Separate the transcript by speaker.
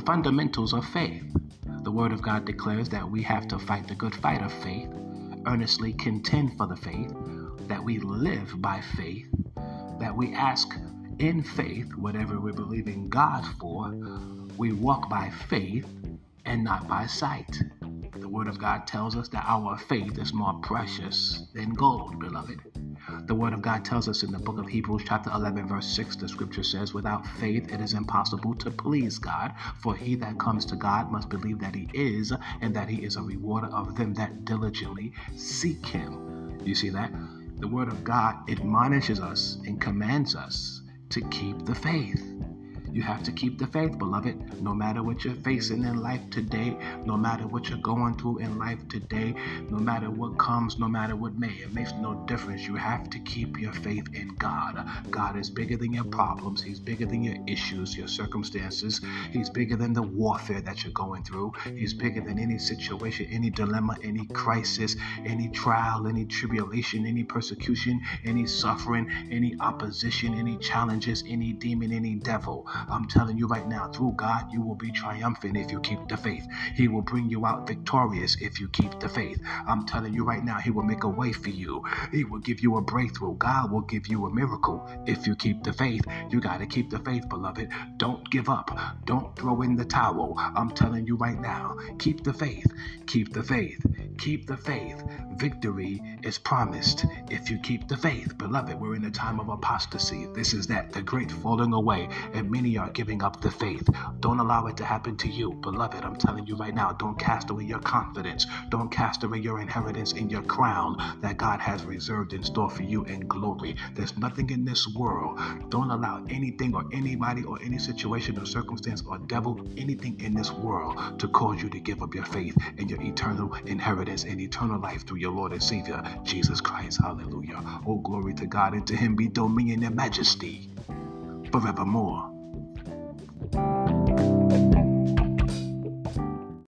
Speaker 1: fundamentals of faith. The Word of God declares that we have to fight the good fight of faith, earnestly contend for the faith, that we live by faith, that we ask in faith whatever we believe in God for. We walk by faith and not by sight. Word of God tells us that our faith is more precious than gold, beloved. The Word of God tells us in the book of Hebrews, chapter 11, verse 6, the scripture says, Without faith it is impossible to please God, for he that comes to God must believe that he is, and that he is a rewarder of them that diligently seek him. You see that? The Word of God admonishes us and commands us to keep the faith. You have to keep the faith, beloved, no matter what you're facing in life today, no matter what you're going through in life today, no matter what comes, no matter what may. It makes no difference. You have to keep your faith in God. God is bigger than your problems, He's bigger than your issues, your circumstances. He's bigger than the warfare that you're going through. He's bigger than any situation, any dilemma, any crisis, any trial, any tribulation, any persecution, any suffering, any opposition, any challenges, any demon, any devil. I'm telling you right now, through God, you will be triumphant if you keep the faith. He will bring you out victorious if you keep the faith. I'm telling you right now, He will make a way for you. He will give you a breakthrough. God will give you a miracle if you keep the faith. You got to keep the faith, beloved. Don't give up. Don't throw in the towel. I'm telling you right now, keep the faith. Keep the faith. Keep the faith. Victory is promised if you keep the faith. Beloved, we're in a time of apostasy. This is that, the great falling away, and many are giving up the faith. Don't allow it to happen to you. Beloved, I'm telling you right now, don't cast away your confidence. Don't cast away your inheritance and your crown that God has reserved in store for you in glory. There's nothing in this world. Don't allow anything or anybody or any situation or circumstance or devil, anything in this world to cause you to give up your faith and your eternal inheritance and eternal life through your Lord and Savior, Jesus Christ. Hallelujah. Oh, glory to God, and to him be dominion and majesty forevermore.